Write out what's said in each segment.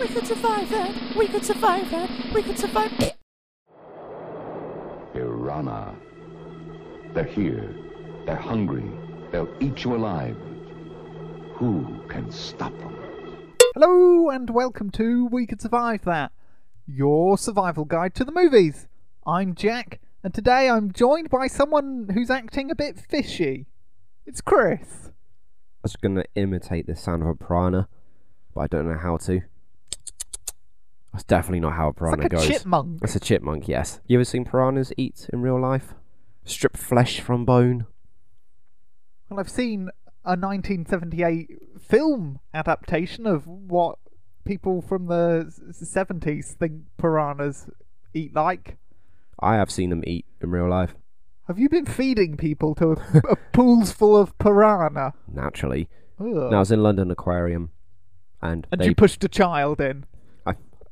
We could survive that. We could survive that. We could survive. Irana. They're here. They're hungry. They'll eat you alive. Who can stop them? Hello and welcome to We Could Survive That, your survival guide to the movies. I'm Jack, and today I'm joined by someone who's acting a bit fishy. It's Chris. I was going to imitate the sound of a piranha, but I don't know how to. That's definitely not how a It's piranha like a goes. chipmunk. It's a chipmunk, yes. You ever seen piranhas eat in real life? Strip flesh from bone? Well, I've seen a 1978 film adaptation of what people from the 70s think piranhas eat like. I have seen them eat in real life, Have you been feeding people to a, a pools full of piranha? naturally. Ugh. Now, I was in London Aquarium, and, and they you pushed a child in.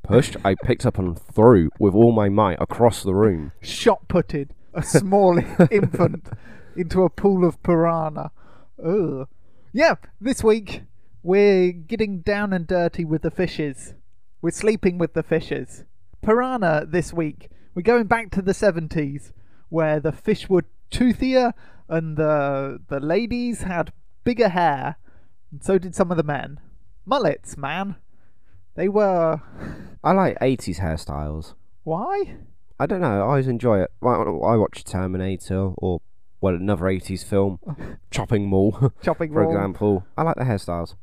Pushed, I picked up and threw with all my might across the room. shot putted a small infant into a pool of piranha. Ugh. Yeah, this week we're getting down and dirty with the fishes. We're sleeping with the fishes. Piranha this week. We're going back to the 70s where the fish were toothier and the the ladies had bigger hair, and so did some of the men. Mullets, man. They were. I like 80s hairstyles. Why? I don't know. I always enjoy it. I I watch Terminator or well another eighties film, Chopping Mall, Chopping for Mall. example. I like the hairstyles.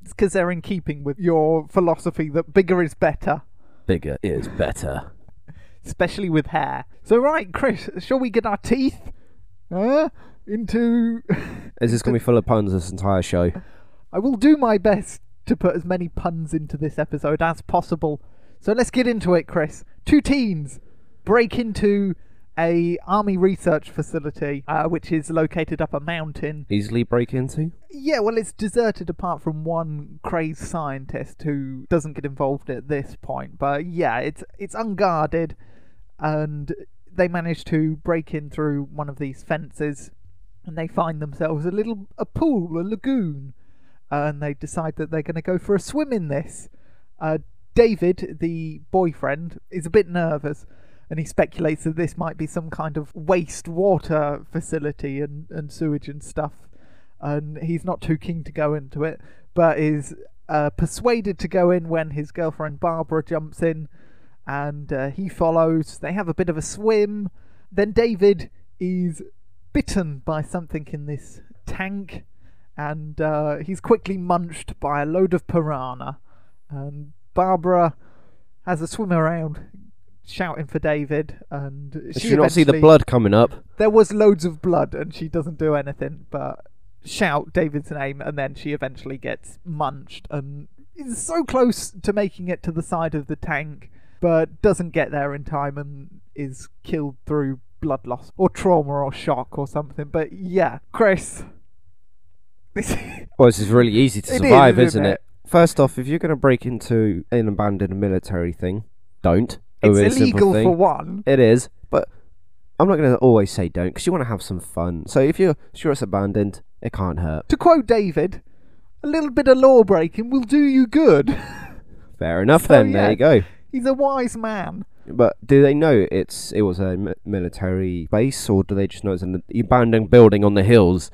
It's because they're in keeping with your philosophy that bigger is better, Bigger is better. especially with hair. So, right, Chris, shall we get our teeth uh, into. Is this gonna be full of puns? This entire show. I will do my best to put as many puns into this episode as possible. So, let's get into it, Chris. Two teens break into a army research facility, uh, which is located up a mountain Easily break into. Yeah, well, it's deserted apart from one crazed scientist who doesn't get involved at this point. But yeah, it's it's unguarded, and they manage to break in through one of these fences, and they find themselves a little a pool, a lagoon, and they decide that they're going to go for a swim in this. Uh, David, the boyfriend, is a bit nervous. And he speculates that this might be some kind of wastewater facility and, and sewage and stuff and he's not too keen to go into it, but is uh, persuaded to go in when his girlfriend Barbara jumps in, and uh, he follows. They have a bit of a swim. Then David is bitten by something in this tank, and uh, he's quickly munched by a load of piranha. And Barbara has a swim around. Shouting for David, and Did she you not see the eventually- blood coming up? there was loads of blood and she doesn't do anything but shout David's name and then she eventually gets munched and is so close to making it to the side of the tank but doesn't get there in time and is killed through blood loss or trauma or shock or something. But yeah, Chris. This Well, this is really easy to It is, survive, isn't isn't it? it? First off, if you're gonna break into an abandoned military thing, don't. A it's really simple illegal thing. for one. It is, but I'm not going to always say don't because you want to have some fun. So if you're sure it's abandoned, it can't hurt. To quote David, a little bit of law breaking will do you good. Fair enough, So, then. yeah. There you go. He's a wise man. But do they know it's it was a mi- military base, or do they just know it's an abandoned building on the hills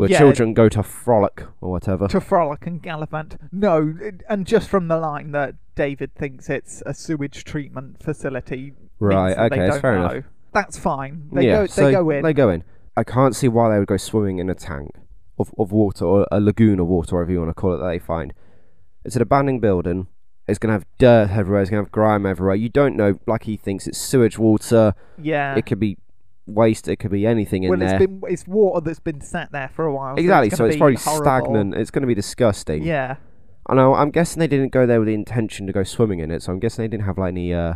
where Yeah. children go to frolic or whatever? to frolic and gallivant. No, and just from the line that David thinks it's a sewage treatment facility. Right, they okay, that's fair know. enough. That's fine. They yeah, go. so go in. They go in. I can't see why they would go swimming in a tank of, of water or a lagoon of water, whatever you want to call it. That they find. It's an abandoned building. It's gonna have dirt everywhere. It's gonna have grime everywhere. You don't know. Like he thinks it's sewage water. yeah. It could be waste. It could be anything in well, there. it's been it's water that's been sat there for a while. exactly. So So it's, it's, probably horrible. stagnant. It's gonna be disgusting. Yeah. I know. I'm guessing they didn't go there with the intention to go swimming in it. So I'm guessing they didn't have like any uh,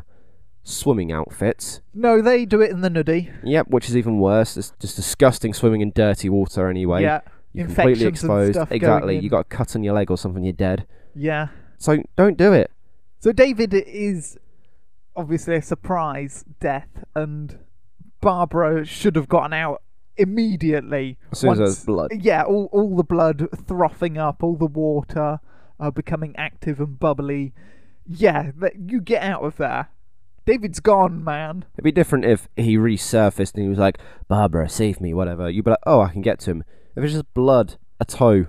swimming outfits. No, they do it in the nuddy. Yep, which is even worse. It's just disgusting swimming in dirty water anyway. yeah. You're completely Infections and exposed. stuff going exactly. in. You got a cut on your leg or something, you're dead. Yeah. So don't do it. So David is obviously a surprise death, and Barbara should have gotten out immediately. As soon as there's blood. Yeah, all, all the blood frothing up, all the water, are becoming active and bubbly. Yeah, you get out of there. David's gone, man. It'd be different if he resurfaced and he was like, Barbara, save me, whatever. You'd be like, oh, I can get to him. If it's just blood, a toe,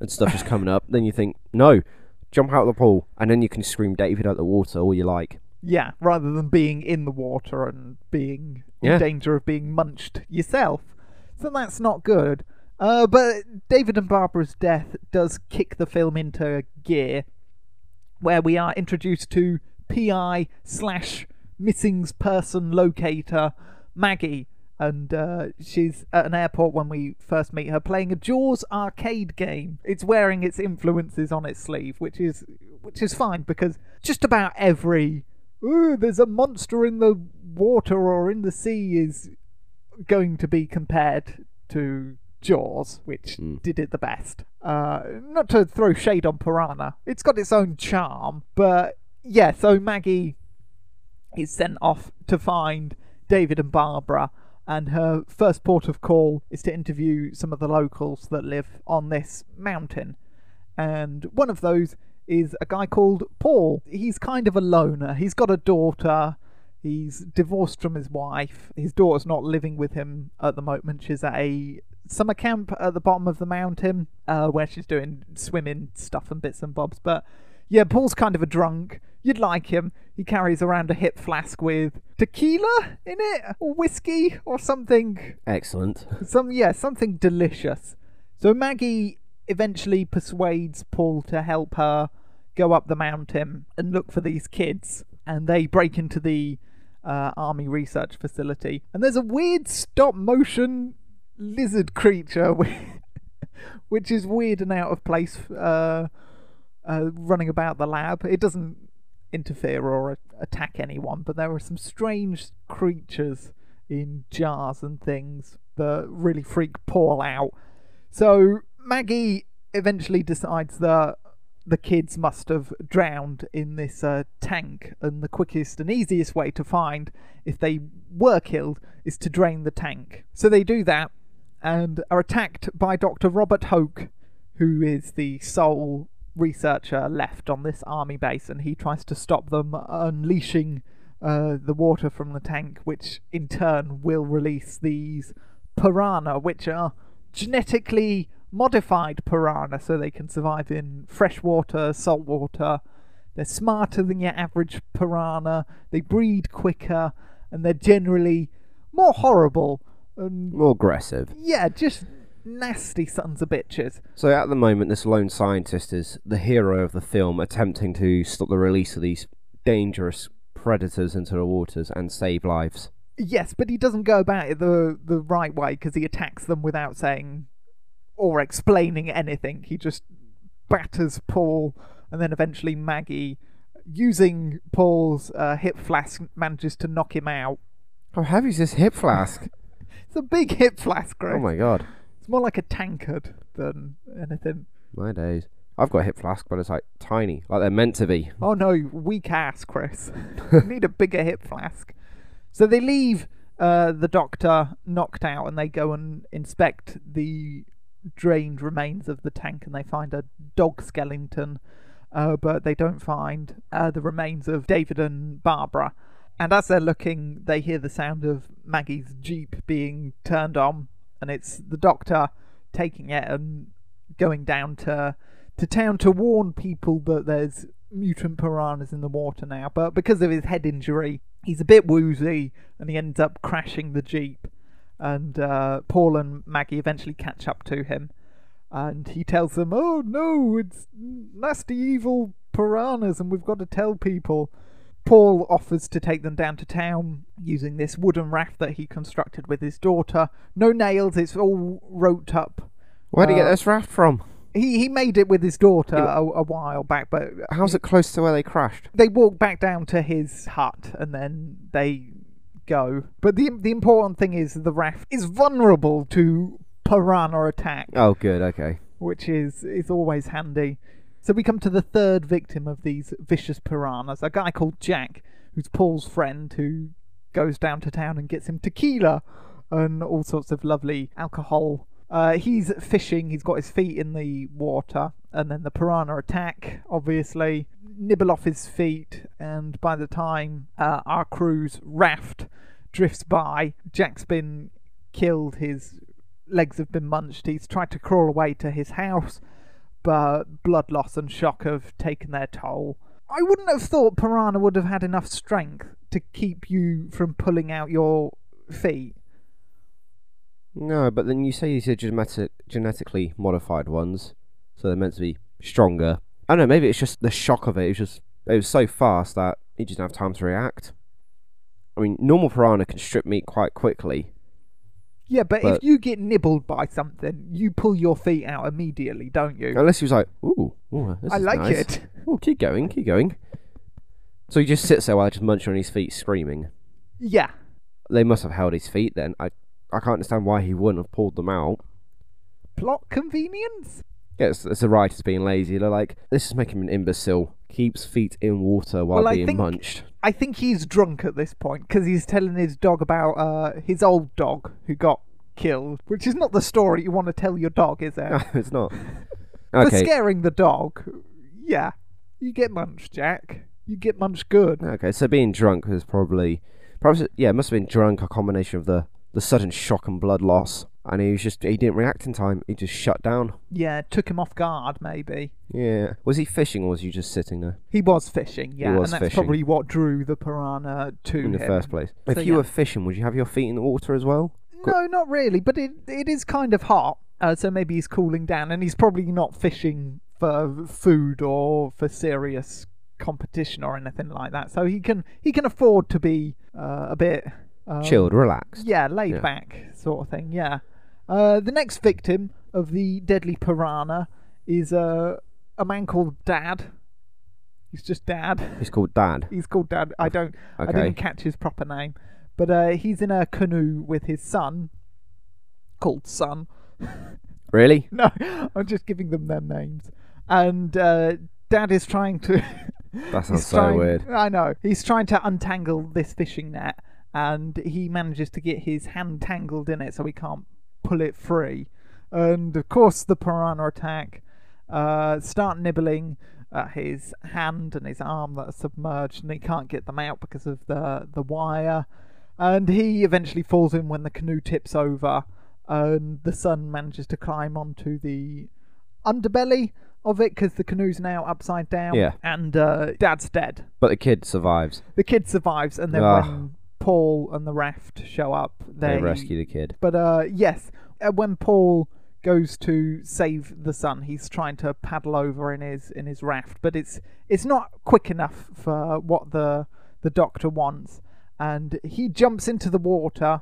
and stuff just coming up, then you think, no, jump out of the pool, and then you can scream David out the water all you like. Yeah, rather than being in the water and being Yeah. in danger of being munched yourself. So that's not good. Uh, but David and Barbara's death does kick the film into gear, where we are introduced to PI slash missing person locator Maggie, and uh, she's at an airport when we first meet her, playing a Jaws arcade game. It's wearing its influences on its sleeve, which is which is fine because just about every "Ooh, there's a monster in the water or in the sea is going to be compared to Jaws, which Mm. did it the best. Uh, not to throw shade on Piranha, it's got its own charm, but yeah. So Maggie is sent off to find David and Barbara, and her first port of call is to interview some of the locals that live on this mountain. And one of those is a guy called Paul. He's kind of a loner. He's got a daughter. He's divorced from his wife. His daughter's not living with him at the moment. She's at a summer camp at the bottom of the mountain uh, where she's doing swimming stuff and bits and bobs. But yeah, Paul's kind of a drunk. You'd like him. He carries around a hip flask with tequila in it, or whiskey, or something Excellent. some yeah, something delicious. So Maggie eventually persuades Paul to help her go up the mountain and look for these kids, and they break into the uh, army research facility. And there's a weird stop motion lizard creature, which is weird and out of place, uh, uh, running about the lab. It doesn't interfere or attack anyone, but there are some strange creatures in jars and things that really freak Paul out. So Maggie eventually decides that the kids must have drowned in this uh, tank, and the quickest and easiest way to find if they were killed is to drain the tank. So they do that and are attacked by Dr. Robert Hoak, who is the sole researcher left on this army base, and he tries to stop them unleashing uh, the water from the tank, which in turn will release these piranha, which are genetically modified piranha, so they can survive in fresh water, salt water. They're smarter than your average piranha. They breed quicker, and they're generally more horrible. And More aggressive. yeah, just nasty sons of bitches. So at the moment, this lone scientist is the hero of the film, attempting to stop the release of these dangerous predators into the waters and save lives. Yes, but he doesn't go about it the the right way because he attacks them without saying or explaining anything. He just batters Paul, and then eventually Maggie, using Paul's uh, hip flask, manages to knock him out. How heavy is this hip flask? It's a big hip flask, Greg. oh my god. It's more like a tankard than anything. My days. I've got a hip flask, but it's like tiny, like they're meant to be. Oh no, weak ass, Chris. Need a bigger hip flask. So they leave uh, the doctor knocked out and they go and inspect the drained remains of the tank and they find a dog skeleton, uh, but they don't find uh, the remains of David and Barbara. And as they're looking, they hear the sound of Maggie's Jeep being turned on, and it's the doctor taking it and going down to to town to warn people that there's mutant piranhas in the water now. But because of his head injury, he's a bit woozy, and he ends up crashing the Jeep. And uh, Paul and Maggie eventually catch up to him, and he tells them, "Oh no, it's nasty evil piranhas, and we've got to tell people." Paul offers to take them down to town using this wooden raft that he constructed with his daughter. No nails, it's all roped up. Where'd he get Uh, this raft from? He he made it with his daughter a, a while back, but How's it close to where they crashed? they walk back down to his hut and then they go. But the the important thing is the raft is vulnerable to piranha attack, Oh, good, okay. which is is always handy. So we come to the third victim of these vicious piranhas, a guy called Jack, who's Paul's friend, who goes down to town and gets him tequila and all sorts of lovely alcohol Uh, he's fishing. He's got his feet in the water, and then the piranha attack. Obviously, nibble off his feet, and by the time uh, our crew's raft drifts by, Jack's been killed. His legs have been munched. He's tried to crawl away to his house, but blood loss and shock have taken their toll. I wouldn't have thought Piranha would have had enough strength to keep you from pulling out your feet. No, but then you say these are genetic, genetically modified ones, so they're meant to be stronger. I don't know, maybe it's just the shock of it. It was just it was so fast that he didn't have time to react. I mean, normal piranha can strip meat quite quickly. Yeah, but, But- if you get nibbled by something, you pull your feet out immediately, don't you? Unless he was like, ooh, ooh I like nice. it. Oh, keep going, keep going. So he just sits there while I just munch on his feet, screaming. Yeah. They must have held his feet then. I, I can't understand why he wouldn't have pulled them out. Plot convenience? Yeah, it's, it's the writers being lazy. They're like, this is making him an imbecile. Keeps feet in water while Well, I being think- munched. I think he's drunk at this point because he's telling his dog about uh, his old dog who got killed, which is not the story you want to tell your dog, is it? No, it's not. For Okay, scaring the dog, yeah, you get munched, Jack. You get munched good. okay. So being drunk was probably, probably yeah, it must have been drunk. A combination of the the sudden shock and blood loss, and he was just he didn't react in time. He just shut down. Yeah, took him off guard, maybe. Yeah. Was he fishing or was he just sitting there He was fishing, yeah, was and that's fishing. probably what drew the piranha to in the him. first place? So, if you yeah. were fishing, would you have your feet in the water as well? No, not really, but it it is kind of hot, uh, so maybe he's cooling down, and he's probably not fishing for food or for serious competition or anything like that. So he can he can afford to be uh, a bit um, Chilled, relaxed. yeah, laid Yeah. back sort of thing. Yeah. Uh, the next victim of the deadly piranha is uh, a man called Dad. He's just Dad. He's called Dad. He's called Dad. I don't. I Okay. didn't catch his proper name, but uh, he's in a canoe with his son, called Son. Really? No, I'm just giving them their names. And uh, Dad is trying to. That sounds he's so trying- weird. I know. He's trying to untangle this fishing net, and he manages to get his hand tangled in it so he can't pull it free. And of course, the piranha attack, uh, start nibbling at his hand and his arm that are submerged, and he can't get them out because of the the wire. And he eventually falls in when the canoe tips over, and the son manages to climb onto the underbelly of it because the canoe's now upside down. Yeah. And uh, Dad's dead. But the kid survives. The kid survives, and then Ah. when Paul and the raft show up, they, They rescue the kid. But uh, yes, uh, when Paul goes to save the son, he's trying to paddle over in his in his raft, but it's it's not quick enough for what the the doctor wants, and he jumps into the water.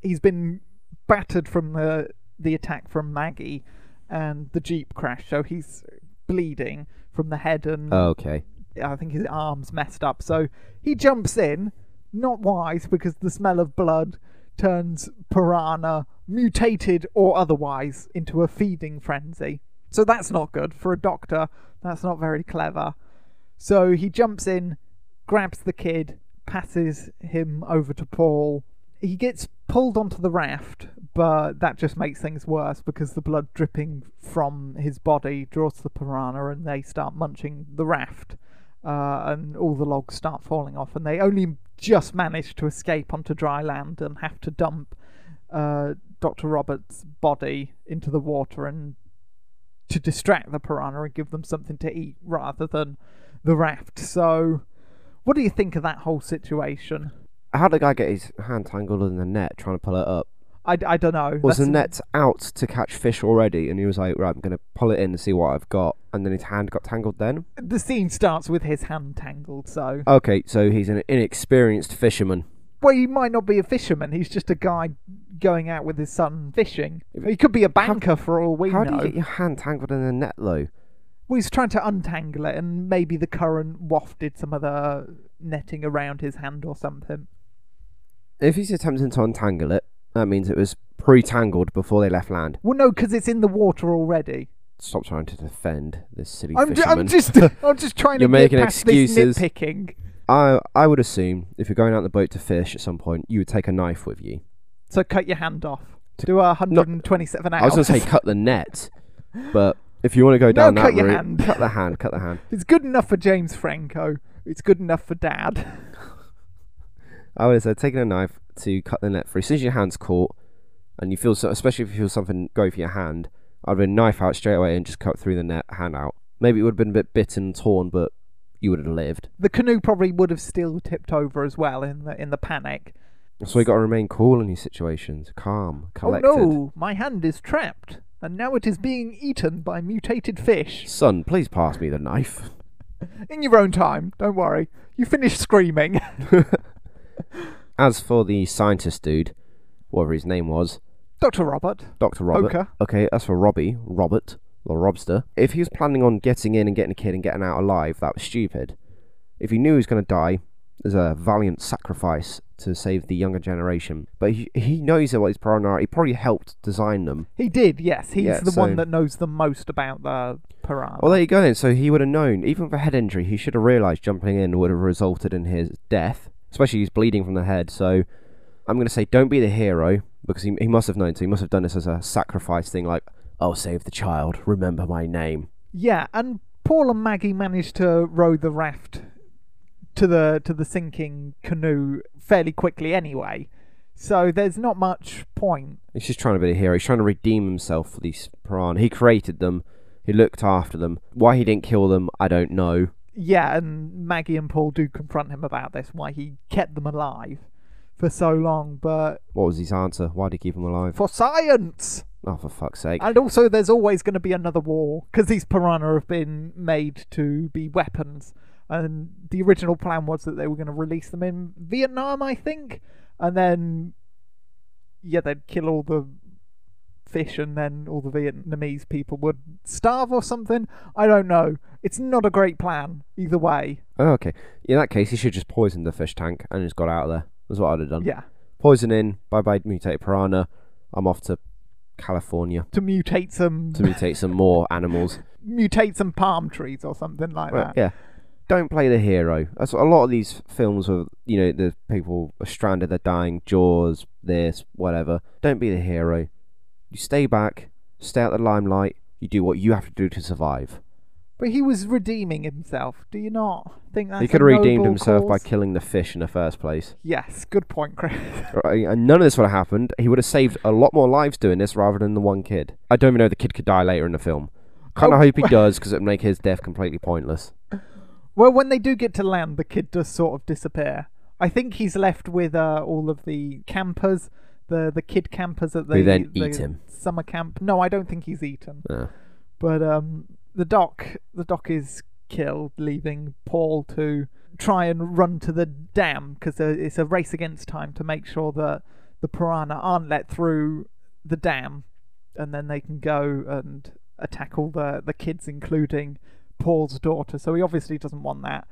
He's been battered from the the attack from Maggie and the jeep crash, so he's bleeding from the head and Oh, okay. I think his arm's messed up. So he jumps in, not wise because the smell of blood turns piranha, mutated or otherwise, into a feeding frenzy. So that's not good for a doctor. That's not very clever. So he jumps in, grabs the kid, passes him over to Paul. He gets pulled onto the raft, but that just makes things worse because the blood dripping from his body draws the piranha and they start munching the raft. Uh, and all the logs start falling off, and they only just manage to escape onto dry land and have to dump uh, Dr. Roberts' body into the water and to distract the piranha and give them something to eat rather than the raft. So, what do you think of that whole situation? How did the guy get his hand tangled in the net trying to pull it up? I, I don't know. Was the That's- net out to catch fish already? And he was like, right, I'm going to pull it in and see what I've got. And then his hand got tangled then? The scene starts with his hand tangled, so. Okay, so he's an inexperienced fisherman. Well, he might not be a fisherman. He's just a guy going out with his son fishing. He could be a banker for all we How know. do you get your hand tangled in a net, though? Well, he's trying to untangle it, and maybe the current wafted some of the netting around his hand or something. If he's attempting to untangle it, that means it was pre-tangled before they left land. Well, no, because it's in the water already. Stop trying to defend this silly I'm, ju- fisherman. I'm just, I'm just trying You're to making get past excuses. this nitpicking. I I would assume if you're going out on the boat to fish at some point, you would take a knife with you. So cut your hand off. Do a 127 I was going to say cut the net, but if you want to go down that cut your route, hand. cut the hand, cut the hand. It's good enough for James Franco. It's good enough for Dad. I would have said taking a knife to cut the net free. As soon as your hand's caught, and you feel, so, especially if you feel something go for your hand, I'd have been knife out straight away and just cut through the net, hand out. Maybe it would have been a bit bitten and torn, but you would have lived. The canoe probably would have still tipped over as well in the in the panic. So you got to remain cool in these situations, calm, oh, collected. Oh no, my hand is trapped, and now it is being eaten by mutated fish. Son, please pass me the knife. In your own time, don't worry. You finish screaming. As for the scientist dude, whatever his name was, Dr. Robert. Dr. Robert. Oka. Okay, as for Robbie, Robert, or Robster, if he was planning on getting in and getting a kid and getting out alive, that was stupid. If he knew he was going to die, there's a valiant sacrifice to save the younger generation. But he, he knows what his priority. He probably helped design them. He did, yes. He's Yeah, the one that knows the most about the piranha. Well, there you go then. So he would have known, even for head injury, he should have realised jumping in would have resulted in his death, especially he's bleeding from the head. So I'm going to say don't be the hero because he, he must have known. So he must have done this as a sacrifice thing, like, I'll save the child, remember my name. Yeah, and Paul and Maggie managed to row the raft to the to the sinking canoe fairly quickly anyway. So there's not much point. He's just trying to be a hero. He's trying to redeem himself for these piranha. He created them. He looked after them. Why he didn't kill them, I don't know. Yeah, and Maggie and Paul do confront him about this, why he kept them alive for so long, but What was his answer? Why did he keep them alive? for science! Oh, for fuck's sake. And also, there's always going to be another war because these piranha have been made to be weapons. And the original plan was that they were going to release them in Vietnam, I think, and then yeah, they'd kill all the fish, and then all the Vietnamese people would starve or something. I don't know. It's not a great plan either way. Oh, okay. In that case, he should just poison the fish tank and just got out of there. That's what I'd have done. Yeah, Poison in. Bye bye, mutated piranha. I'm off to California to mutate some to mutate some more animals. mutate some palm trees or something like that. yeah. Don't play the hero. That's a lot of these films where you know the people are stranded, they're dying, Jaws, this, whatever. Don't be the hero. You stay back, stay out the limelight. You do what you have to do to survive. But he was redeeming himself. Do you not think that he could have redeemed himself by killing the fish in the first place. Yes, good point, Chris. Right, And none of this would have happened. He would have saved a lot more lives doing this rather than the one kid. I don't even know if the kid could die later in the film. Kind of Oh. hope he does because it would make his death completely pointless. well, when they do get to land, the kid does sort of disappear. I think he's left with uh, all of the campers, the the kid campers at the, Who then the eat him. summer camp. No, I don't think he's eaten. Yeah. But um, the doc, the doc is killed, leaving Paul to try and run to the dam because it's a race against time to make sure that the piranha aren't let through the dam, and then they can go and attack all the the kids, including Paul's daughter. So he obviously doesn't want that.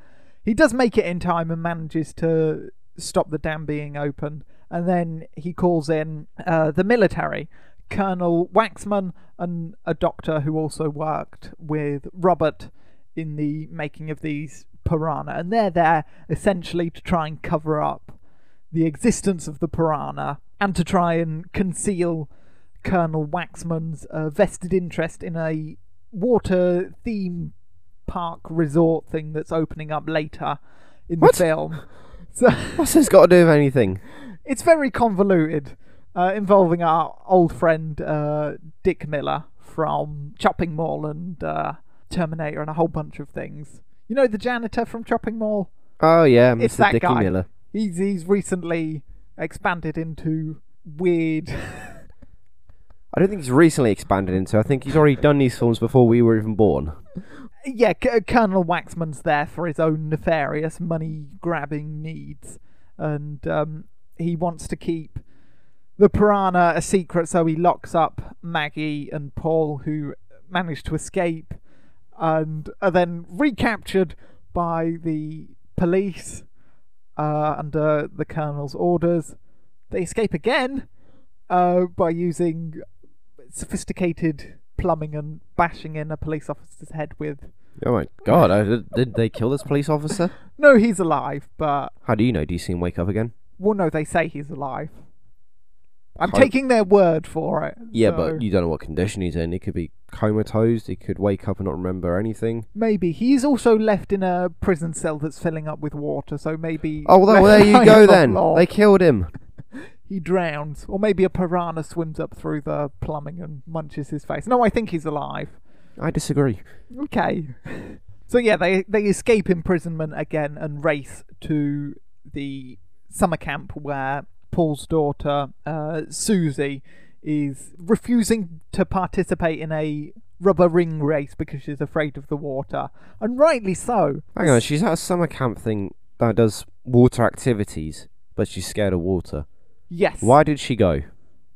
He does make it in time and manages to stop the dam being opened, and then he calls in uh, the military. Colonel Waxman and a doctor who also worked with Robert in the making of these piranha, and they're there essentially to try and cover up the existence of the piranha and to try and conceal Colonel Waxman's uh, vested interest in a water theme park resort thing that's opening up later in What? the film. So What's this got to do with anything? It's very convoluted, uh, involving our old friend uh, Dick Miller from Chopping Mall and uh, Terminator and a whole bunch of things. You know the janitor from Chopping Mall? Oh yeah, It's Mr. that Dickie guy. Miller. He's he's recently expanded into weird. I don't think he's recently expanded into. I think he's already done these films before we were even born. yeah, C- Colonel Waxman's there for his own nefarious money grabbing needs, and um, he wants to keep the piranha a secret, so he locks up Maggie and Paul, who manage to escape, and are then recaptured by the police uh, under the colonel's orders. They escape again uh, by using sophisticated plumbing and bashing in a police officer's head with. Oh my god! I, did, did they kill this police officer? No, he's alive, but How do you know? Do you see him wake up again? Well, no, they say he's alive. I'm taking their word for it. Yeah, so but you don't know what condition he's in. He could be comatose. He could wake up and not remember anything. maybe he's also left in a prison cell that's filling up with water. So maybe Oh, well, left there you go on the then. floor, They killed him. he drowns, or maybe a piranha swims up through the plumbing and munches his face. No, I think he's alive. I disagree. Okay. So yeah, they they escape imprisonment again and race to the summer camp where Paul's daughter uh, Susie is refusing to participate in a rubber ring race because she's afraid of the water, and rightly so. Hang on, she's at a summer camp thing that does water activities, but she's scared of water. Yes. Why did she go?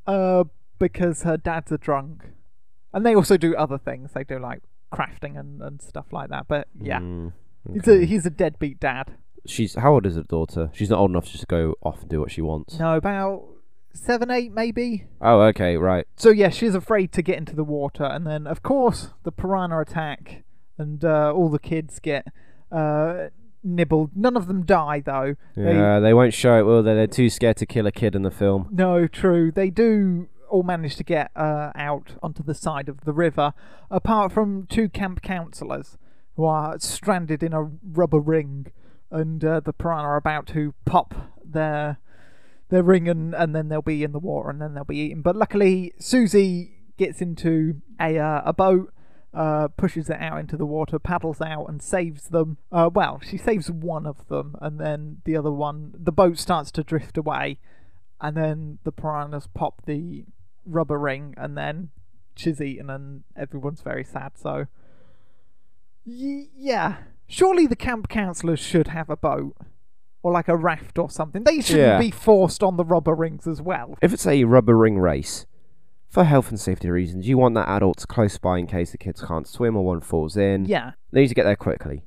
Uh, because her dad's a drunk, and they also do other things. They do like crafting and, and stuff like that. But yeah, Mm, he's a okay. he's a deadbeat dad. She's how old is her daughter? She's not old enough to just go off and do what she wants. No, about seven, eight, maybe. Oh, okay, right. So yeah, she's afraid to get into the water, and then of course the piranha attack, and uh, all the kids get uh, nibbled. None of them die though. They- Yeah, they won't show it, will they? They're too scared to kill a kid in the film. No, true. They do all manage to get uh, out onto the side of the river, apart from two camp counselors who are stranded in a rubber ring, and uh, the piranha are about to pop their their ring, and, and then they'll be in the water, and then they'll be eaten. But luckily, Susie gets into a uh, a boat. Uh, pushes it out into the water, paddles out, and saves them. Uh, well, she saves one of them, and then the other one, the boat starts to drift away, and then the piranhas pop the rubber ring, and then she's eaten, and everyone's very sad. So, y- yeah, surely the camp counselors should have a boat or like a raft or something. They shouldn't Yeah. be forced on the rubber rings as well. If it's a rubber ring race, for health and safety reasons, you want that adults close by in case the kids can't swim or one falls in. Yeah, They need to get there quickly.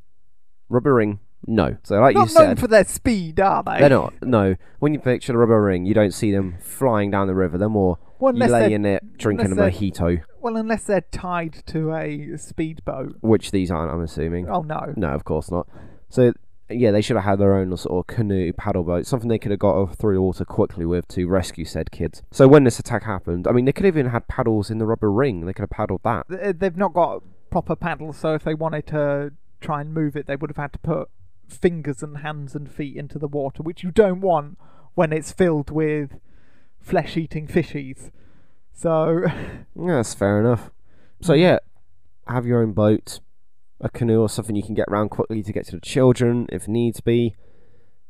Rubber ring, no. So, like not you known said, for their speed, are they? they're not. No. When you picture the rubber ring, you don't see them flying down the river. They're more Well, you unless lay they're- in it drinking a unless mojito, Well, unless they're tied to a speedboat. which these aren't, I'm assuming. Oh no. No, of course not. So yeah, they should have had their own sort of canoe, paddle boat, something they could have got through the water quickly with to rescue said kids. So when this attack happened, I mean, they could have even had paddles in the rubber ring. They could have paddled that. Uh, they've not got proper paddles, so if they wanted to try and move it, they would have had to put fingers and hands and feet into the water, which you don't want when it's filled with flesh-eating fishies. So, Yeah, that's fair enough. So mm. yeah, have your own boat, a canoe or something you can get around quickly to get to the children if needs be.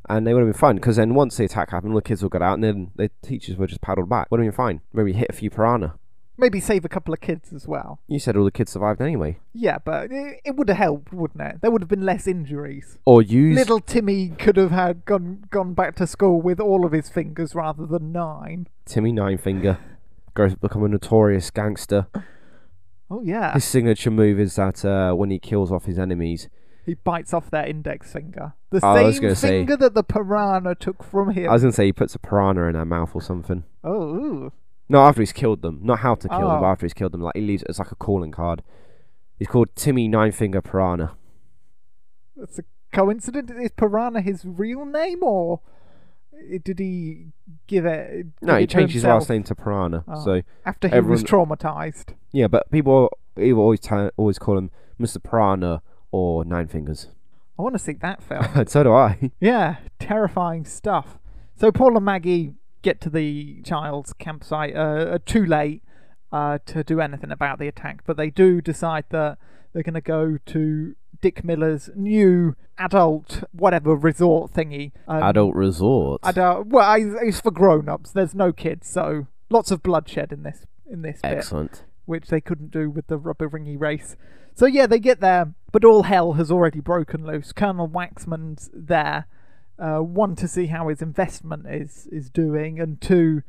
And they would have been fine because then once the attack happened, the kids will get out and then the teachers would just paddled back. Would have been fine. Maybe hit a few piranha. maybe save a couple of kids as well. You said all the kids survived anyway. Yeah, but it, it would have helped, wouldn't it? There would have been less injuries. Or use Little Timmy could have had gone gone back to school with all of his fingers rather than nine. Timmy Ninefinger. Grows to become a notorious gangster. Oh yeah, His signature move is that uh, when he kills off his enemies, he bites off their index finger. The Oh, I was same gonna say- finger that the piranha took from him. I was gonna say he puts a piranha in their mouth or something. Oh, ooh. No, after he's killed them. Not how to kill them, Oh. but after he's killed them, like he leaves it as like a calling card. He's called Timmy Ninefinger Piranha. that's a coincidence. Is piranha his real name, or did he give it? No, he it changed his last name to Piranha. Oh. So after he was traumatized? yeah, but people people always tell, always call him Mr. Piranha or Nine Fingers. I want to see that film. so do I. Yeah, terrifying stuff. So Paul and Maggie get to the child's campsite uh, uh, too late uh, to do anything about the attack, but they do decide that they're going to go to Dick Miller's new adult whatever resort thingy. Um, Adult Resort. Adult. Well, I, it's for grown-ups. There's no kids, so lots of bloodshed in this in this bit which they couldn't do with the rubber ringy race. So yeah, they get there, but all hell has already broken loose. Colonel Waxman's there, uh, one to see how his investment is is doing, and two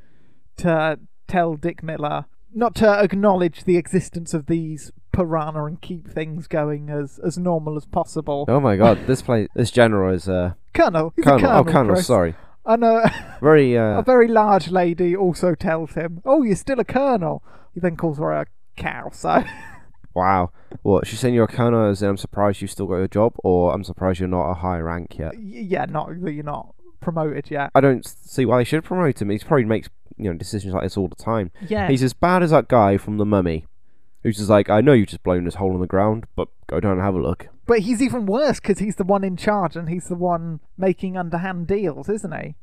to tell Dick Miller not to acknowledge the existence of these piranha and keep things going as as normal as possible. Oh my god, this play this general is uh Colonel, he's Colonel. a colonel, oh Colonel, Chris. sorry. And uh, Very a uh very large lady also tells him, "Oh, you're still a colonel." He then calls her a cow. So. wow. What, she's saying you're a colonel as in I'm surprised you still got your job or I'm surprised you're not a high rank yet. Yeah, not that you're not promoted yet. I don't see why they should promote him. He probably makes you know decisions like this all the time. Yeah. He's as bad as that guy from The Mummy, who's just like, I know you've just blown this hole in the ground, but go down and have a look. But he's even worse because he's the one in charge and he's the one making underhand deals, isn't he?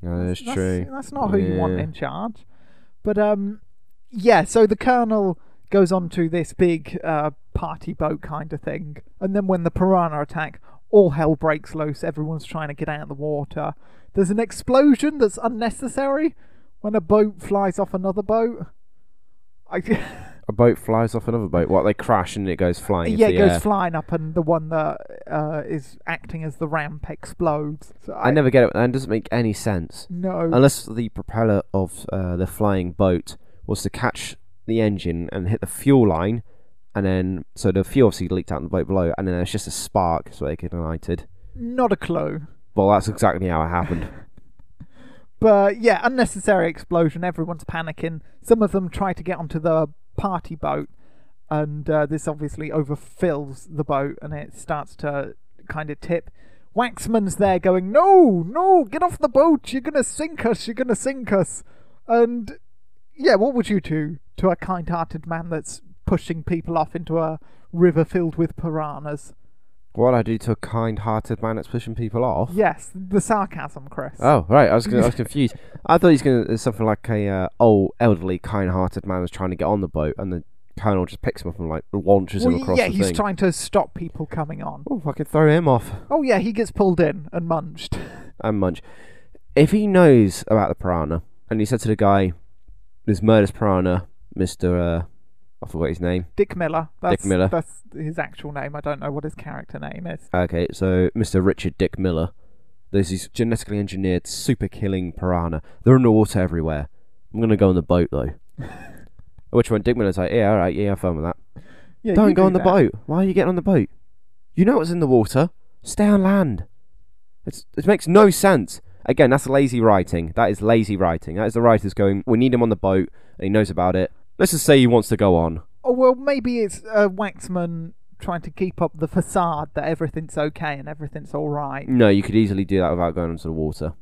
No, that's, that's, true. That's not who you want in charge. But um, yeah. So the colonel goes on to this big uh, party boat kind of thing, and then when the piranha attack, all hell breaks loose. Everyone's trying to get out of the water. There's an explosion that's unnecessary when a boat flies off another boat. I, A boat flies off another boat. What? They crash and it goes flying yeah, it goes air. flying up, and the one that uh, is acting as the ramp explodes. So I never get it. That doesn't make any sense. no. Unless the propeller of uh, the flying boat was to catch the engine and hit the fuel line, and then so the fuel obviously leaked out in the boat below, and then there's just a spark, so they get ignited. Not a clue. Well, that's exactly how it happened. But yeah, unnecessary explosion. Everyone's panicking. Some of them try to get onto the party boat, and uh, this obviously overfills the boat, and it starts to kind of tip. Waxman's there going, "No, no, get off the boat! You're gonna sink us! You're gonna sink us!" And yeah, what would you do to a kind-hearted man that's pushing people off into a river filled with piranhas? What I do to a kind-hearted man that's pushing people off? Yes, the sarcasm, Chris. Oh right, I was gonna, I was confused. I thought he's gonna something like a uh, old elderly kind-hearted man was trying to get on the boat, and the colonel just picks him up and like launches him across yeah, the he's thing. trying to stop people coming on. Oh, I could throw him off Oh yeah, he gets pulled in and munched. and munch. If he knows about the piranha, and he said to the guy, "This murderous piranha, Mister, uh, I forgot his name." Dick Miller. That's, Miller. That's his actual name. I don't know what his character name is. Okay, so Mr. Richard Dick Miller. There's these genetically engineered super killing piranha. They're in the water everywhere. I'm gonna go on the boat though. Which one Dick Miller's like, yeah, alright, yeah, have fun with that. Yeah, Don't go do on the that. boat. Why are you getting on the boat? You know what's in the water. Stay on land. It's, it makes no sense. Again, that's lazy writing. That is lazy writing. That is the writers going, we need him on the boat, and he knows about it. Let's just say he wants to go on. Oh well, maybe it's uh, Waxman trying to keep up the facade that everything's okay and everything's all right. No, you could easily do that without going into the water.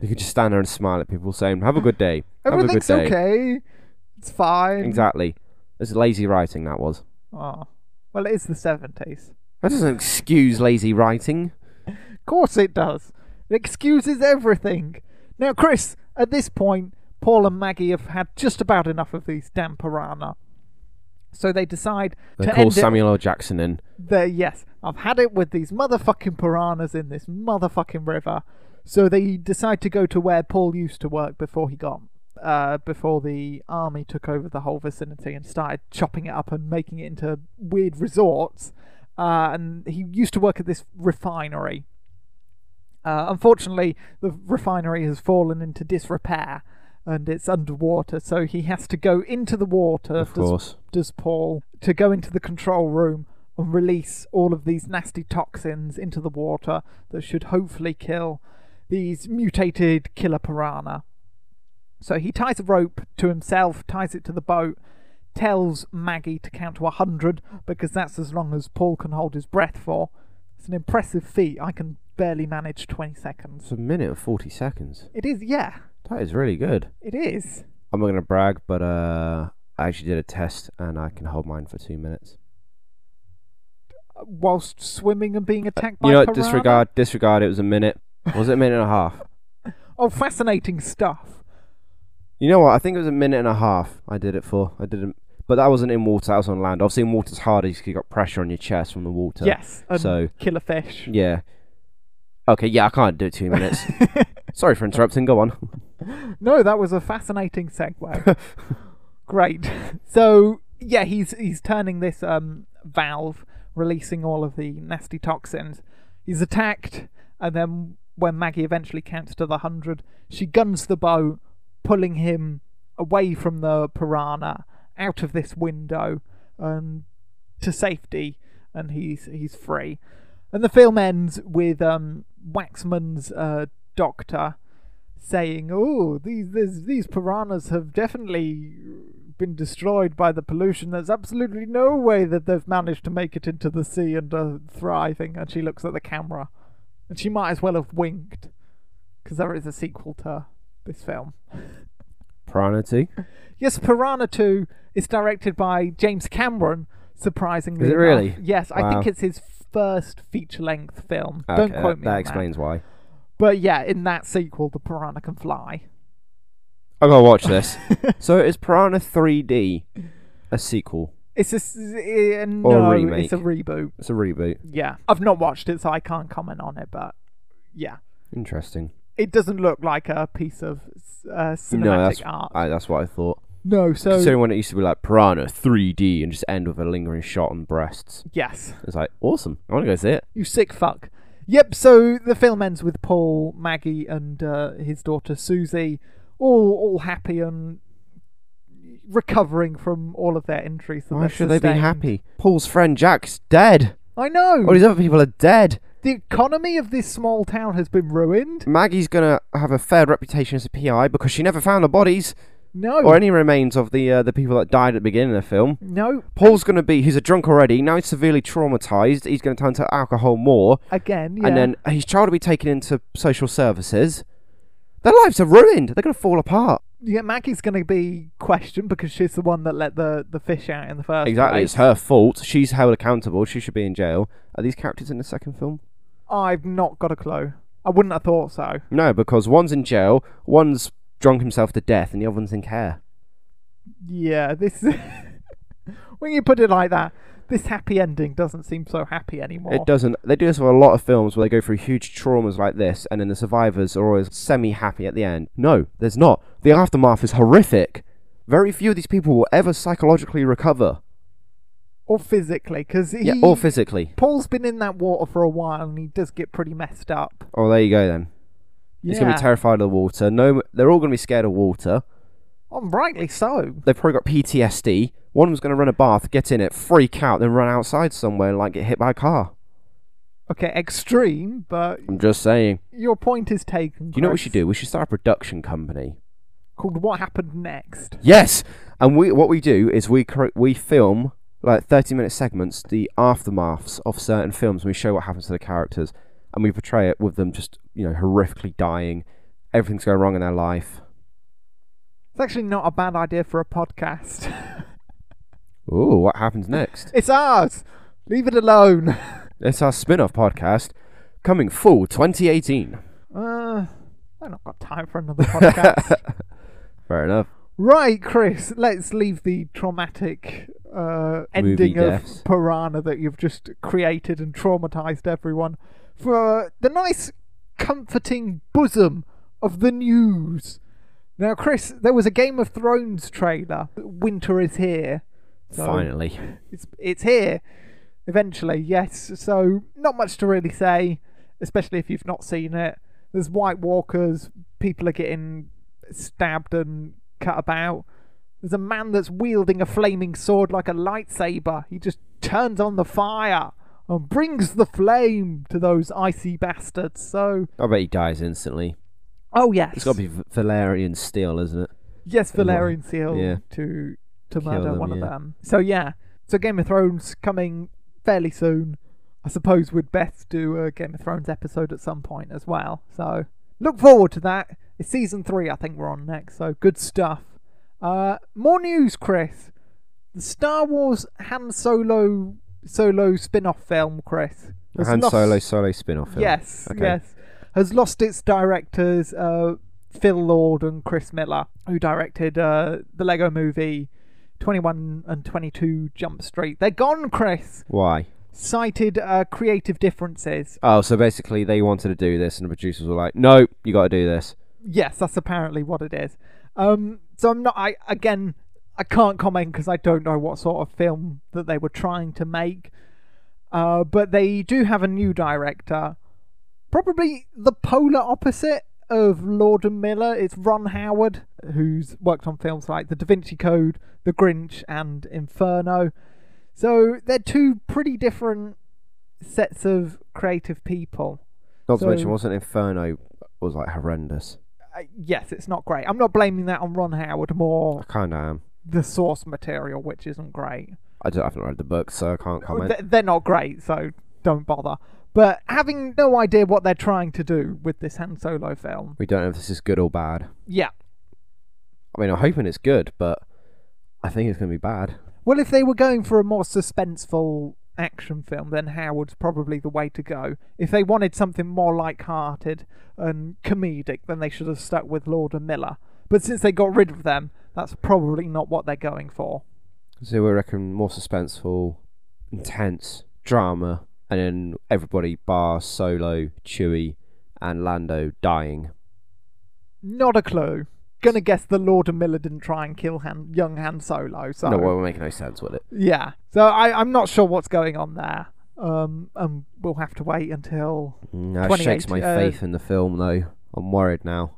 You could just stand there and smile at people saying, have a good day. Have a good Everything's day. okay. It's fine. Exactly. It's lazy writing, that was. Oh. Well, it is the seventies. That doesn't excuse lazy writing. Of course it does. It excuses everything. Now, Chris, at this point, Paul and Maggie have had just about enough of these damn piranha. So they decide They to call Samuel L. Jackson in. There, yes, I've had it with these motherfucking piranhas in this motherfucking river. So they decide to go to where Paul used to work before he got, uh, before the army took over the whole vicinity and started chopping it up and making it into weird resorts. Uh, and he used to work at this refinery. Uh, unfortunately, the refinery has fallen into disrepair and it's underwater, so he has to go into the water. Of does, course. does Paul to go into the control room and release all of these nasty toxins into the water that should hopefully kill these mutated killer piranha. So he ties a rope to himself, ties it to the boat, tells Maggie to count to a hundred because that's as long as Paul can hold his breath for. It's an impressive feat. I can barely manage 20 seconds. It's a minute and 40 seconds. It is, yeah, That is really good. it is. I'm not going to brag, but uh, I actually did a test and I can hold mine for two minutes. Whilst swimming and being attacked by you know what? piranha. Disregard, disregard. It was a minute. Was it a minute and a half? Oh, fascinating stuff. You know what? I think it was a minute and a half. I did it for. I didn't, but that wasn't in water. That was on land. Obviously, in water's harder. because You got pressure on your chest from the water. yes, and so- killer fish. Yeah. Okay. Yeah, I can't do two minutes. Sorry for interrupting. Go on. No, that was a fascinating segue. Great. So yeah, he's he's turning this um valve, releasing all of the nasty toxins. He's attacked, and then when Maggie eventually counts to the hundred, she guns the bow, pulling him away from the piranha, out of this window, and to safety, and he's he's free. And the film ends with um Waxman's uh, doctor saying, "Oh, these these, these piranhas have definitely been destroyed by the pollution. There's absolutely no way that they've managed to make it into the sea and are thriving." And she looks at the camera, and she might as well have winked, because there is a sequel to this film. Piranha 2? Yes, Piranha 2 is directed by James Cameron, surprisingly. Is it enough. really? Yes, I think it's his first feature length film. Don't Okay, quote me. That explains why. But yeah, in that sequel, the piranha can fly. I gotta watch this. so is Piranha 3D a sequel? It's a, s- eh, no, Or a remake. it's a reboot. It's a reboot. Yeah, I've not watched it, so I can't comment on it. But yeah, Interesting. it doesn't look like a piece of uh, cinematic no, that's art. I, that's what I thought. no, so Considering when it used to be like Piranha 3D and just end with a lingering shot on breasts. yes, It's like awesome. I want to go see it. you sick fuck. Yep. So the film ends with Paul, Maggie, and uh, his daughter Susie, all all happy and recovering from all of their injuries. Why should they be happy? Paul's friend Jack's dead. I know. All these other people are dead. the economy of this small town has been ruined. Maggie's gonna have a fair reputation as a PI because she never found the bodies No. or any remains of the uh, the people that died at the beginning of the film. no. Paul's gonna be he's a drunk already. Now he's severely traumatized. He's gonna turn to alcohol more, Again, yeah. and then his child will be taken into social services. Their lives are ruined. They're gonna fall apart. yeah, Maggie's going to be questioned because she's the one that let the, the fish out in the first Exactly, place. it's her fault. She's held accountable. She should be in jail. Are these characters in the second film? I've not got a clue. I wouldn't have thought so. No, because one's in jail, one's drunk himself to death, and the other one's in care. Yeah, this. when you put it like that, this happy ending doesn't seem so happy anymore. It doesn't. They do this with a lot of films where they go through huge traumas like this, and then the survivors are always semi-happy at the end. No, there's not. The aftermath is horrific. Very few of these people will ever psychologically recover, Or physically, because he. yeah, or physically. Paul's been in that water for a while and he does get pretty messed up. Oh, there you go then. He's gonna Yeah. be terrified of the water. No, they're all gonna be scared of water. Oh, rightly so. They've probably got PTSD. One of them's gonna run a bath, get in it, freak out, then run outside somewhere and like get hit by a car. Okay, extreme, but I'm just saying. your point is taken. Do you know what we Chris. should do? We should start a production company. Called What Happened Next. Yes, and we what we do is we cr- we film like thirty minute segments, the aftermaths of certain films. And we show what happens to the characters, and we portray it with them just you know horrifically dying. Everything's going wrong in their life. It's actually not a bad idea for a podcast. Ooh, what happens next? it's ours. Leave it alone. It's our spin-off podcast coming full 2018. Uh, I've not got time for another podcast. Fair enough. right, Chris. Let's leave the traumatic uh, ending of deaths. Piranha that you've just created and traumatized everyone for the nice, comforting bosom of the news. Now, Chris, there was a Game of Thrones trailer. Winter is here. So Finally. It's it's here eventually. Yes. So not much to really say, especially if you've not seen it. There's White Walkers. People are getting stabbed and cut about. There's a man that's wielding a flaming sword like a lightsaber. He just turns on the fire and brings the flame to those icy bastards. So, I bet he dies instantly. oh yes, It's got to be Valyrian steel, isn't it? Yes, Valyrian steel Yeah. to to Kill murder them, one of them. So yeah, so Game of Thrones coming fairly soon. I suppose we'd best do a Game of Thrones episode at some point as well. So look forward to that. It's season three, I think we're on next. So good stuff. Uh, more news, Chris. The Star Wars Han Solo Solo spin-off film, Chris. has Han lost- Solo Solo spin-off film. Yes, Okay. yes. Has lost its directors, uh, Phil Lord and Chris Miller, who directed uh, the Lego movie 21 and 22 Jump Street. They're gone, Chris. Why? Cited uh, creative differences. Oh, so basically they wanted to do this, and the producers were like, "No, you got to do this." Yes, that's apparently what it is. Um, so I'm not. I again, I can't comment because I don't know what sort of film that they were trying to make. Uh, but they do have a new director, probably the polar opposite of Lord and Miller. It's Ron Howard, who's worked on films like The Da Vinci Code, The Grinch, and Inferno. So they're two pretty different sets of creative people. Not So- to mention, wasn't Inferno was like horrendous. Uh, yes, it's not great. I'm not blaming that on Ron Howard, more I kind of am. The source material, which isn't great. I, don't, I haven't read the book, so I can't comment. They're not great, so don't bother. But having no idea what they're trying to do with this Han Solo film, we don't know if this is good or bad. yeah. I mean, I'm hoping it's good, but I think it's going to be bad. Well, if they were going for a more suspenseful action film, then Howard's probably the way to go. If they wanted something more light-hearted and comedic, then they should have stuck with Lord and Miller. But since they got rid of them, that's probably not what they're going for. So we reckon more suspenseful, intense drama, and then everybody bar Solo, Chewie, and Lando dying. Not a clue. Gonna guess the Lord and Miller didn't try and kill Han, young Han Solo. So No, well, we're making no sense with it. yeah. So I, I'm not sure what's going on there. Um, and we'll have to wait until Mm, That shakes my uh, faith in the film, though. I'm worried now.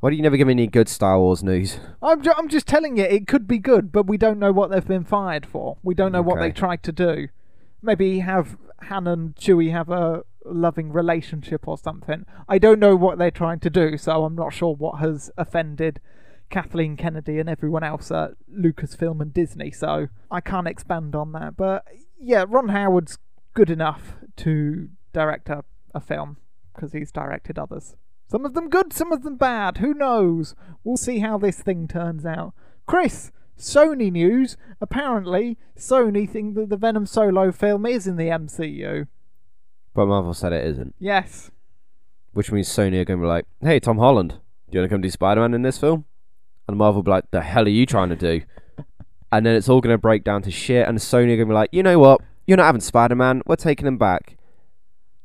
Why do you never give me any good Star Wars news? I'm, ju- I'm just telling you, it could be good, but we don't know what they've been fired for. We don't know what they tried to do. Maybe have Han and Chewie have a loving relationship or something. I don't know what they're trying to do, so I'm not sure what has offended Kathleen Kennedy and everyone else at Lucasfilm and Disney, so I can't expand on that. But yeah, Ron Howard's good enough to direct a, a film because he's directed others. Some of them good, some of them bad. Who knows? We'll see how this thing turns out. Chris, Sony news. Apparently, Sony think that the Venom solo film is in the MCU. But Marvel said it isn't. Yes. Which means Sony are going to be like, hey, Tom Holland, do you want to come do Spider Man in this film? And Marvel will be like, the hell are you trying to do? and then it's all going to break down to shit, and Sony are going to be like, you know what? You're not having Spider Man, we're taking him back.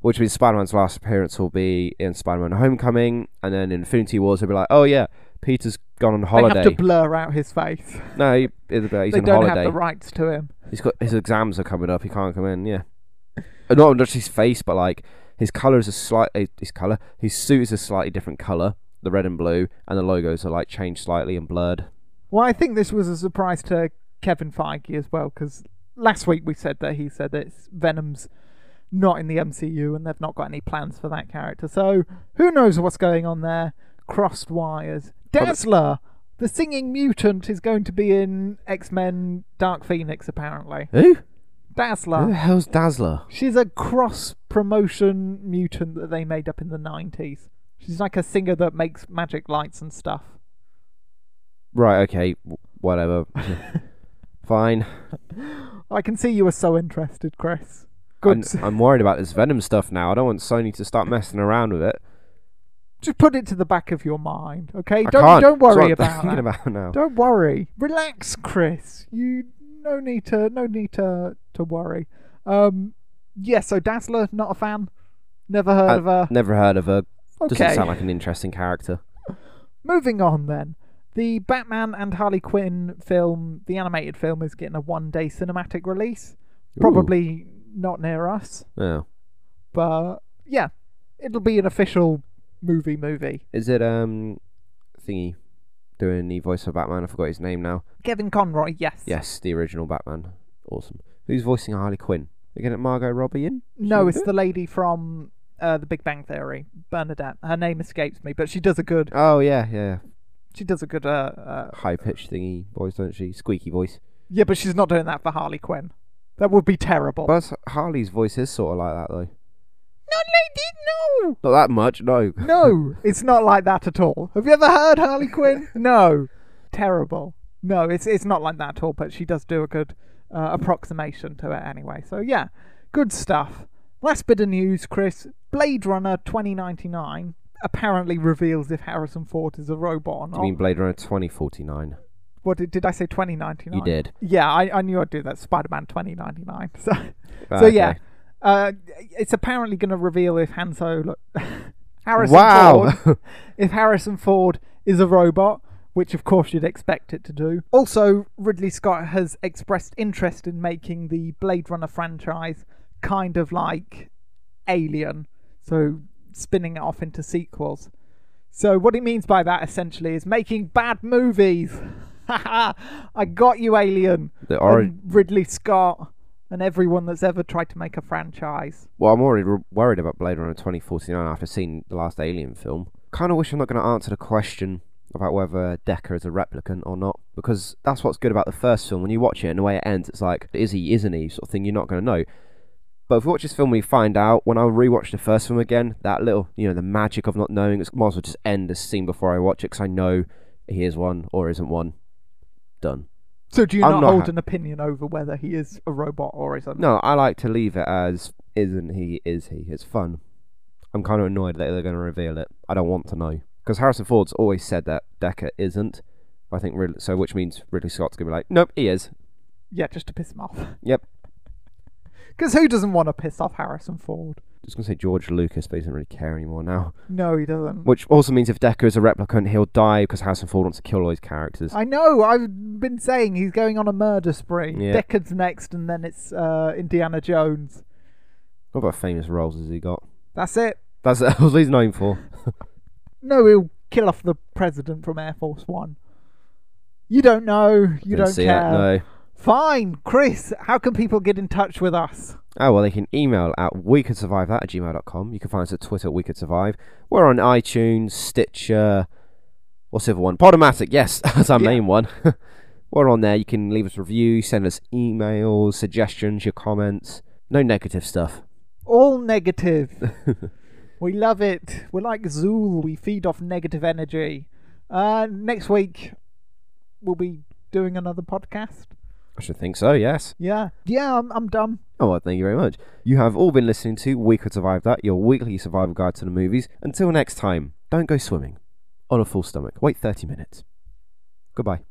Which means Spider Man's last appearance will be in Spider Man Homecoming, and then in Infinity Wars he'll be like, oh yeah, Peter's gone on They holiday. have to blur out his face. no, he, he's they on don't holiday. have the rights to him. He's got his exams are coming up. He can't come in. Yeah, Uh, not just his face, but like his color is a slightly his color. His suit is a slightly different color, the red and blue, and the logos are like changed slightly and blurred. Well, I think this was a surprise to Kevin Feige as well, because last week we said that he said that it's Venom's not in the MCU and they've not got any plans for that character. So who knows what's going on there? Crossed wires. Dazzler, the singing mutant, is going to be in X Men Dark Phoenix, apparently. Who? Dazzler. Who the hell's Dazzler? She's a cross promotion mutant that they made up in the 90s. She's like a singer that makes magic lights and stuff. Right. Okay. w- Whatever. Fine. I can see you were so interested, Chris. I'm, I'm worried about this Venom stuff now. I don't want Sony to start messing around with it. Just put it to the back of your mind, okay? I don't can't. don't That's worry what I'm about thinking that. about now. Don't worry. Relax, Chris. You no need to no need to to worry. Um yeah, so Dazzler, not a fan. Never heard I- of her. Never heard of her. Doesn't Okay. sound like an interesting character. Moving on then. The Batman and Harley Quinn film, the animated film, is getting a one day cinematic release. Probably not near us. Yeah. but yeah, it'll be an official movie movie. Is it um thingy doing the voice of Batman? I forgot his name now. Kevin Conroy, yes. Yes, the original Batman. Awesome. Who's voicing Harley Quinn? Again, at Margot Robbie in? No, it's do the lady from uh, The Big Bang Theory, Bernadette. Her name escapes me, but she does a good. Oh yeah, yeah. She does a good. Uh, uh, High pitched thingy voice, don't she? Squeaky voice. yeah, but she's not doing that for Harley Quinn. That would be terrible. But Harley's voice is sort of like that though. not lady, no. Not that much, no. no, no. It's not like that at all. Have you ever heard Harley Quinn? No, terrible. No, it's it's not like that at all. But she does do a good uh, approximation to it anyway. So yeah, good stuff. Last bit of news, Chris. Blade Runner 2099 apparently reveals if Harrison Ford is a robot or not. you mean Blade Runner 2049? What did, did I say? 2099. You did. Yeah, I, I knew I'd do that. Spider Man 2099. So, Ah, so yeah, okay. uh, it's apparently going to reveal if Han Solo, Harrison Wow. Ford, if Harrison Ford is a robot, which of course you'd expect it to do. Also, Ridley Scott has expressed interest in making the Blade Runner franchise kind of like Alien, so spinning it off into sequels. So what he means by that essentially is making bad movies. I got you, Alien. The ori- And Ridley Scott and everyone that's ever tried to make a franchise. Well, I'm already r- worried about Blade Runner 2049 after seeing the last Alien film. Kind of wish I'm not going to answer the question about whether Deckard is a replicant or not, because that's what's good about the first film. When you watch it and the way it ends, it's like, is he, isn't he, sort of thing. You're not going to know. But if you watch this film, we find out. When I rewatch the first film again, that little, you know, the magic of not knowing, it might as well just end the scene before I watch it, because I know he is one or isn't one. Done. So do you I'm not not hold ha- an opinion over whether he is a robot or isn't? No, I like to leave it as isn't he, is he. It's fun. I'm kind of annoyed that they're going to reveal it. I don't want to know. Because Harrison Ford's always said that Deckard isn't. I think really, so, which means Ridley Scott's going to be like, nope, he is. Yeah, just to piss him off. Yep. Because who doesn't want to piss off Harrison Ford? I was going to say George Lucas, but he doesn't really care anymore now. No, he doesn't. Which also means if Deckard is a replicant, he'll die because Harrison Ford wants to kill all his characters. I know. I've been saying he's going on a murder spree. Yeah. Deckard's next, and then it's uh, Indiana Jones. What about famous roles has he got? That's it. That's what he's known for. No, he'll kill off the president from Air Force One. You don't know. You don't see care. It, no. Fine, Chris. How can people get in touch with us? Oh, well, they can email at we could survive that at gmail.com. You can find us at Twitter at we could survive. We're on iTunes, Stitcher, what's the other one? Podomatic, yes, that's our Yeah. main one. We're on there. You can leave us reviews, send us emails, suggestions, your comments. No negative stuff. All negative. we love it. We're like Zool. We feed off negative energy. Uh, next week, we'll be doing another podcast. I should think so, yes. Yeah. Yeah, I'm, I'm done. Oh, well, thank you very much. You have all been listening to We Could Survive That, your weekly survival guide to the movies. Until next time, don't go swimming on a full stomach. Wait 30 minutes. Goodbye.